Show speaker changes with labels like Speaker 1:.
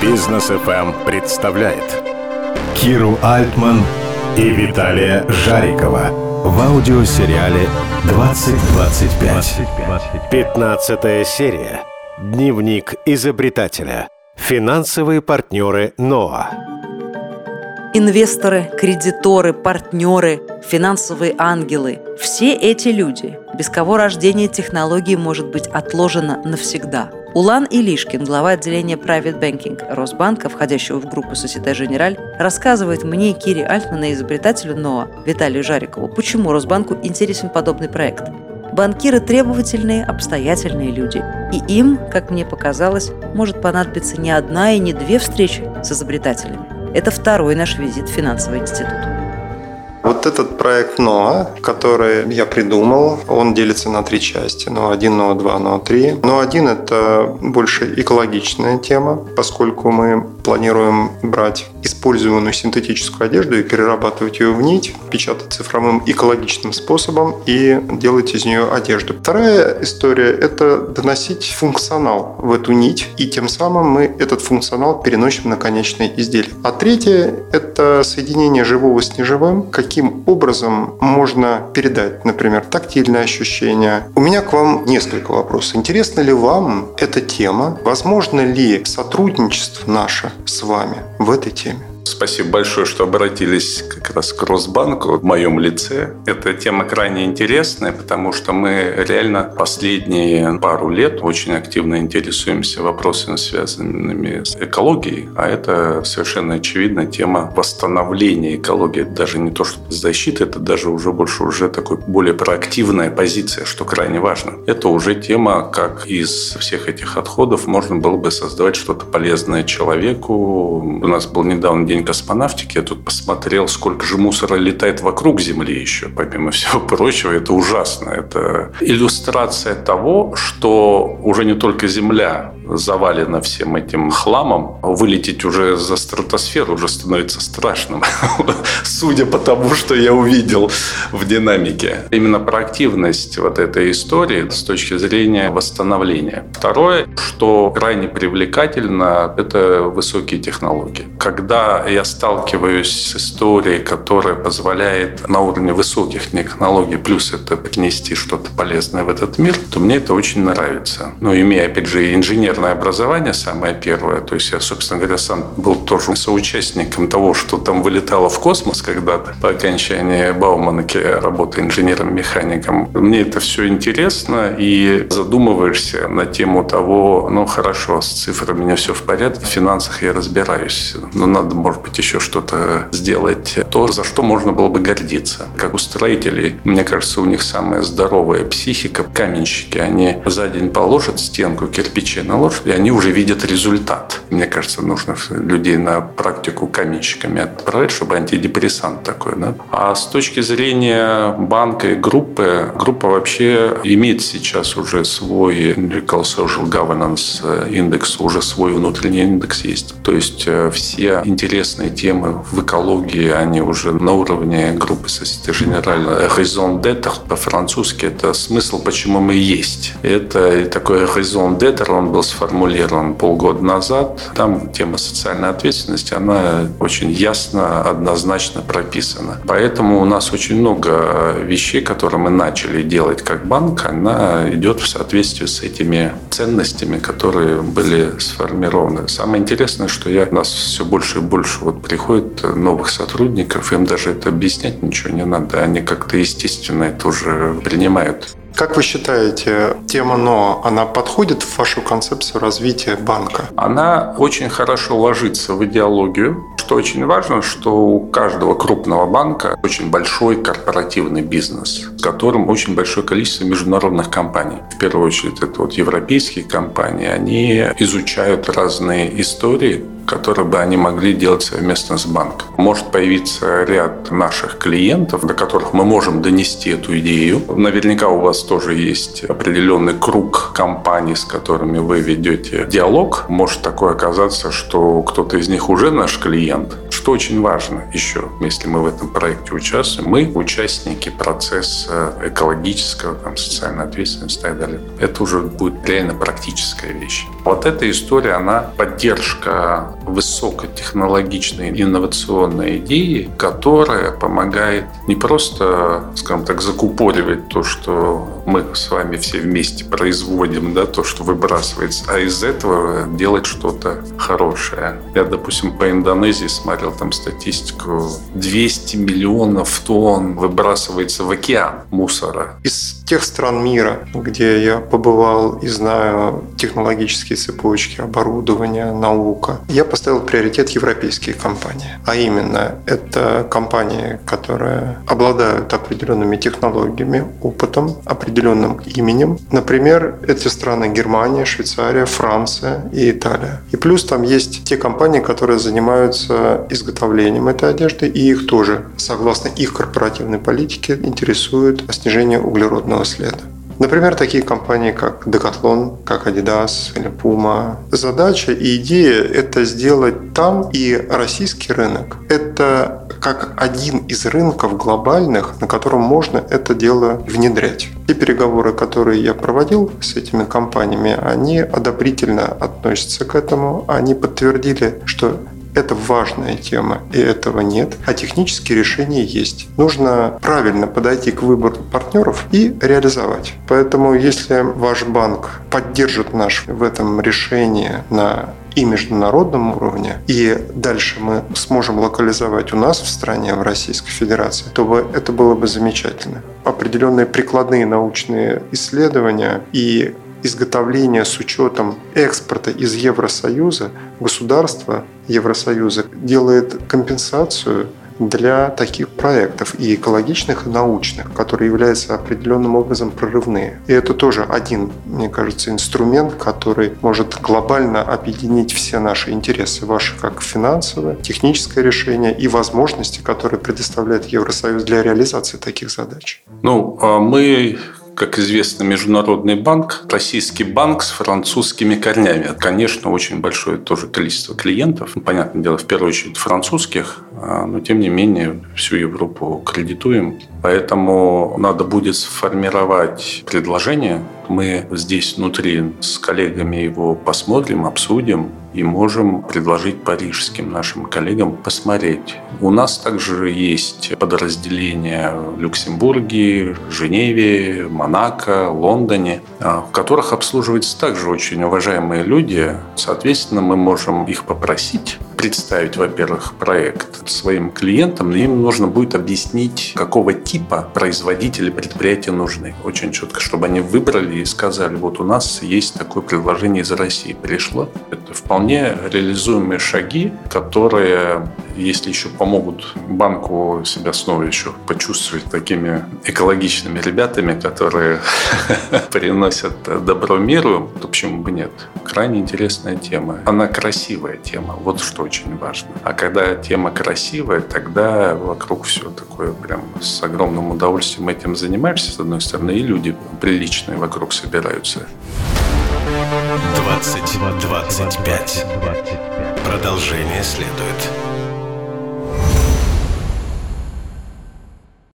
Speaker 1: Бизнес ФМ представляет Киру Альтман и Виталия Жарикова в аудиосериале «2025». 15 серия. Дневник изобретателя. Финансовые партнеры НОА.
Speaker 2: Инвесторы, кредиторы, партнеры, финансовые ангелы – все эти люди, без кого рождение технологий может быть отложено навсегда. Улан Илишкин, глава отделения Private Banking Росбанка, входящего в группу Societe Generale, рассказывает мне, Кире Альтман и изобретателю НОА Виталию Жарикову, почему Росбанку интересен подобный проект. Банкиры требовательные, обстоятельные люди. И им, как мне показалось, может понадобиться не одна и не две встречи с изобретателями. Это второй наш визит в финансовый институт.
Speaker 3: Вот этот проект НОА, который я придумал, он делится на три части. НОА-1, НОА-2, НОА-3. НОА-1 – это больше экологичная тема, поскольку мы планируем брать использованную синтетическую одежду и перерабатывать ее в нить, печатать цифровым экологичным способом и делать из нее одежду. Вторая история – это доносить функционал в эту нить, и тем самым мы этот функционал переносим на конечное изделие. А третье – это соединение живого с неживым, каким образом можно передать, например, тактильные ощущения. У меня к вам несколько вопросов. Интересна ли вам эта тема? Возможно ли сотрудничество наше с вами в этой теме?
Speaker 4: Спасибо большое, что обратились как раз к Росбанку в моем лице. Эта тема крайне интересная, потому что мы реально последние пару лет очень активно интересуемся вопросами, связанными с экологией. А это совершенно очевидно тема восстановления экологии. Это даже не то, что защита, это даже уже больше уже такой более проактивная позиция, что крайне важно. Это уже тема, как из всех этих отходов можно было бы создавать что-то полезное человеку. У нас был недавно день день космонавтики, я тут посмотрел, сколько же мусора летает вокруг Земли еще, помимо всего прочего. Это ужасно. Это иллюстрация того, что уже не только Земля завалена всем этим хламом, вылететь уже за стратосферу уже становится страшным, судя по тому, что я увидел в динамике. Именно проактивность вот этой истории с точки зрения восстановления. Второе, что крайне привлекательно, это высокие технологии. Когда я сталкиваюсь с историей, которая позволяет на уровне высоких технологий, плюс это принести что-то полезное в этот мир, то мне это очень нравится. Но ну, имея, опять же, инженерное образование самое первое, то есть я, собственно говоря, сам был тоже соучастником того, что там вылетало в космос когда-то по окончании Бауманки работы инженером-механиком. Мне это все интересно, и задумываешься на тему того, ну хорошо, с цифрами у меня все в порядке, в финансах я разбираюсь, но надо, может быть, еще что-то сделать, то, за что можно было бы гордиться. Как у строителей, мне кажется, у них самая здоровая психика. Каменщики, они за день положат стенку, кирпичи наложат, и они уже видят результат. Мне кажется, нужно людей на практику каменщиками отправить, чтобы антидепрессант такой. Да? А с точки зрения банка и группы, группа вообще имеет сейчас уже свой Electrical Social Governance индекс, уже свой внутренний индекс есть. То есть э, все интересные темы в экологии, они уже на уровне группы Societe Generale. Raison d'être по-французски – это смысл, почему мы есть. Это такой raison d'être, он был сформулирован полгода назад. Там тема социальной ответственности, она очень ясно, однозначно прописана. Поэтому у нас очень много вещей, которые мы начали делать как банк, она идет в соответствии с этими ценностями, которые были сформированы. Самое интересное, что я, у нас все больше и больше вот приходит новых сотрудников, им даже это объяснять ничего не надо, они как-то естественно это уже принимают.
Speaker 3: Как вы считаете, тема «но» она подходит в вашу концепцию развития банка?
Speaker 4: Она очень хорошо ложится в идеологию. Что очень важно, что у каждого крупного банка очень большой корпоративный бизнес, в котором очень большое количество международных компаний. В первую очередь, это вот европейские компании. Они изучают разные истории которые бы они могли делать совместно с банком. Может появиться ряд наших клиентов, до которых мы можем донести эту идею. Наверняка у вас тоже есть определенный круг компаний, с которыми вы ведете диалог. Может такое оказаться, что кто-то из них уже наш клиент, Что очень важно еще, если мы в этом проекте участвуем, мы участники процесса экологического, там, социальной ответственности и так далее. Это уже будет реально практическая вещь. Вот эта история, она поддержка высокотехнологичной инновационной идеи, которая помогает не просто, скажем так, закупоривать то, что мы с вами все вместе производим, да, то, что выбрасывается, а из этого делать что-то хорошее. Я, допустим, по Индонезии смотрел там статистику. 200 миллионов тонн выбрасывается в океан мусора.
Speaker 3: Из тех стран мира, где я побывал и знаю технологические цепочки, оборудование, наука, я поставил приоритет европейские компании. А именно, это компании, которые обладают определенными технологиями, опытом, определенным именем. Например, эти страны Германия, Швейцария, Франция и Италия. И плюс там есть те компании, которые занимаются изготовлением этой одежды, и их тоже, согласно их корпоративной политике, интересует снижение углеродного следа. Например, такие компании, как Decathlon, как Adidas или Puma. Задача и идея – это сделать там и российский рынок. Это как один из рынков глобальных, на котором можно это дело внедрять. Те переговоры, которые я проводил с этими компаниями, они одобрительно относятся к этому. Они подтвердили, что это важная тема, и этого нет. А технические решения есть. Нужно правильно подойти к выбору партнеров и реализовать. Поэтому, если ваш банк поддержит наш в этом решении на и международном уровне, и дальше мы сможем локализовать у нас в стране, в Российской Федерации, то это было бы замечательно. Определенные прикладные научные исследования и изготовления с учетом экспорта из Евросоюза государство Евросоюза делает компенсацию для таких проектов и экологичных, и научных, которые являются определенным образом прорывные. И это тоже один, мне кажется, инструмент, который может глобально объединить все наши интересы, ваши как финансовое, техническое решение и возможности, которые предоставляет Евросоюз для реализации таких задач.
Speaker 4: Ну, а мы как известно, Международный банк, российский банк с французскими корнями. Конечно, очень большое тоже количество клиентов. Ну, понятное дело, в первую очередь французских, а, но тем не менее всю Европу кредитуем. Поэтому надо будет сформировать предложение. Мы здесь внутри с коллегами его посмотрим, обсудим и можем предложить парижским нашим коллегам посмотреть. У нас также есть подразделения в Люксембурге, Женеве, Монако, Лондоне, а, в которых обслуживаются также очень уважаемые люди. Соответственно, мы можем их попросить представить, во-первых, проект своим клиентам, им нужно будет объяснить, какого типа производители предприятия нужны. Очень четко, чтобы они выбрали и сказали, вот у нас есть такое предложение из России пришло. Это вполне реализуемые шаги, которые, если еще помогут банку себя снова еще почувствовать такими экологичными ребятами, которые приносят добро миру, то почему бы нет? Крайне интересная тема. Она красивая тема. Вот что очень важно. А когда тема красивая, тогда вокруг все такое прям с огромным удовольствием этим занимаешься, с одной стороны, и люди приличные вокруг собираются.
Speaker 1: 20 25. Продолжение следует.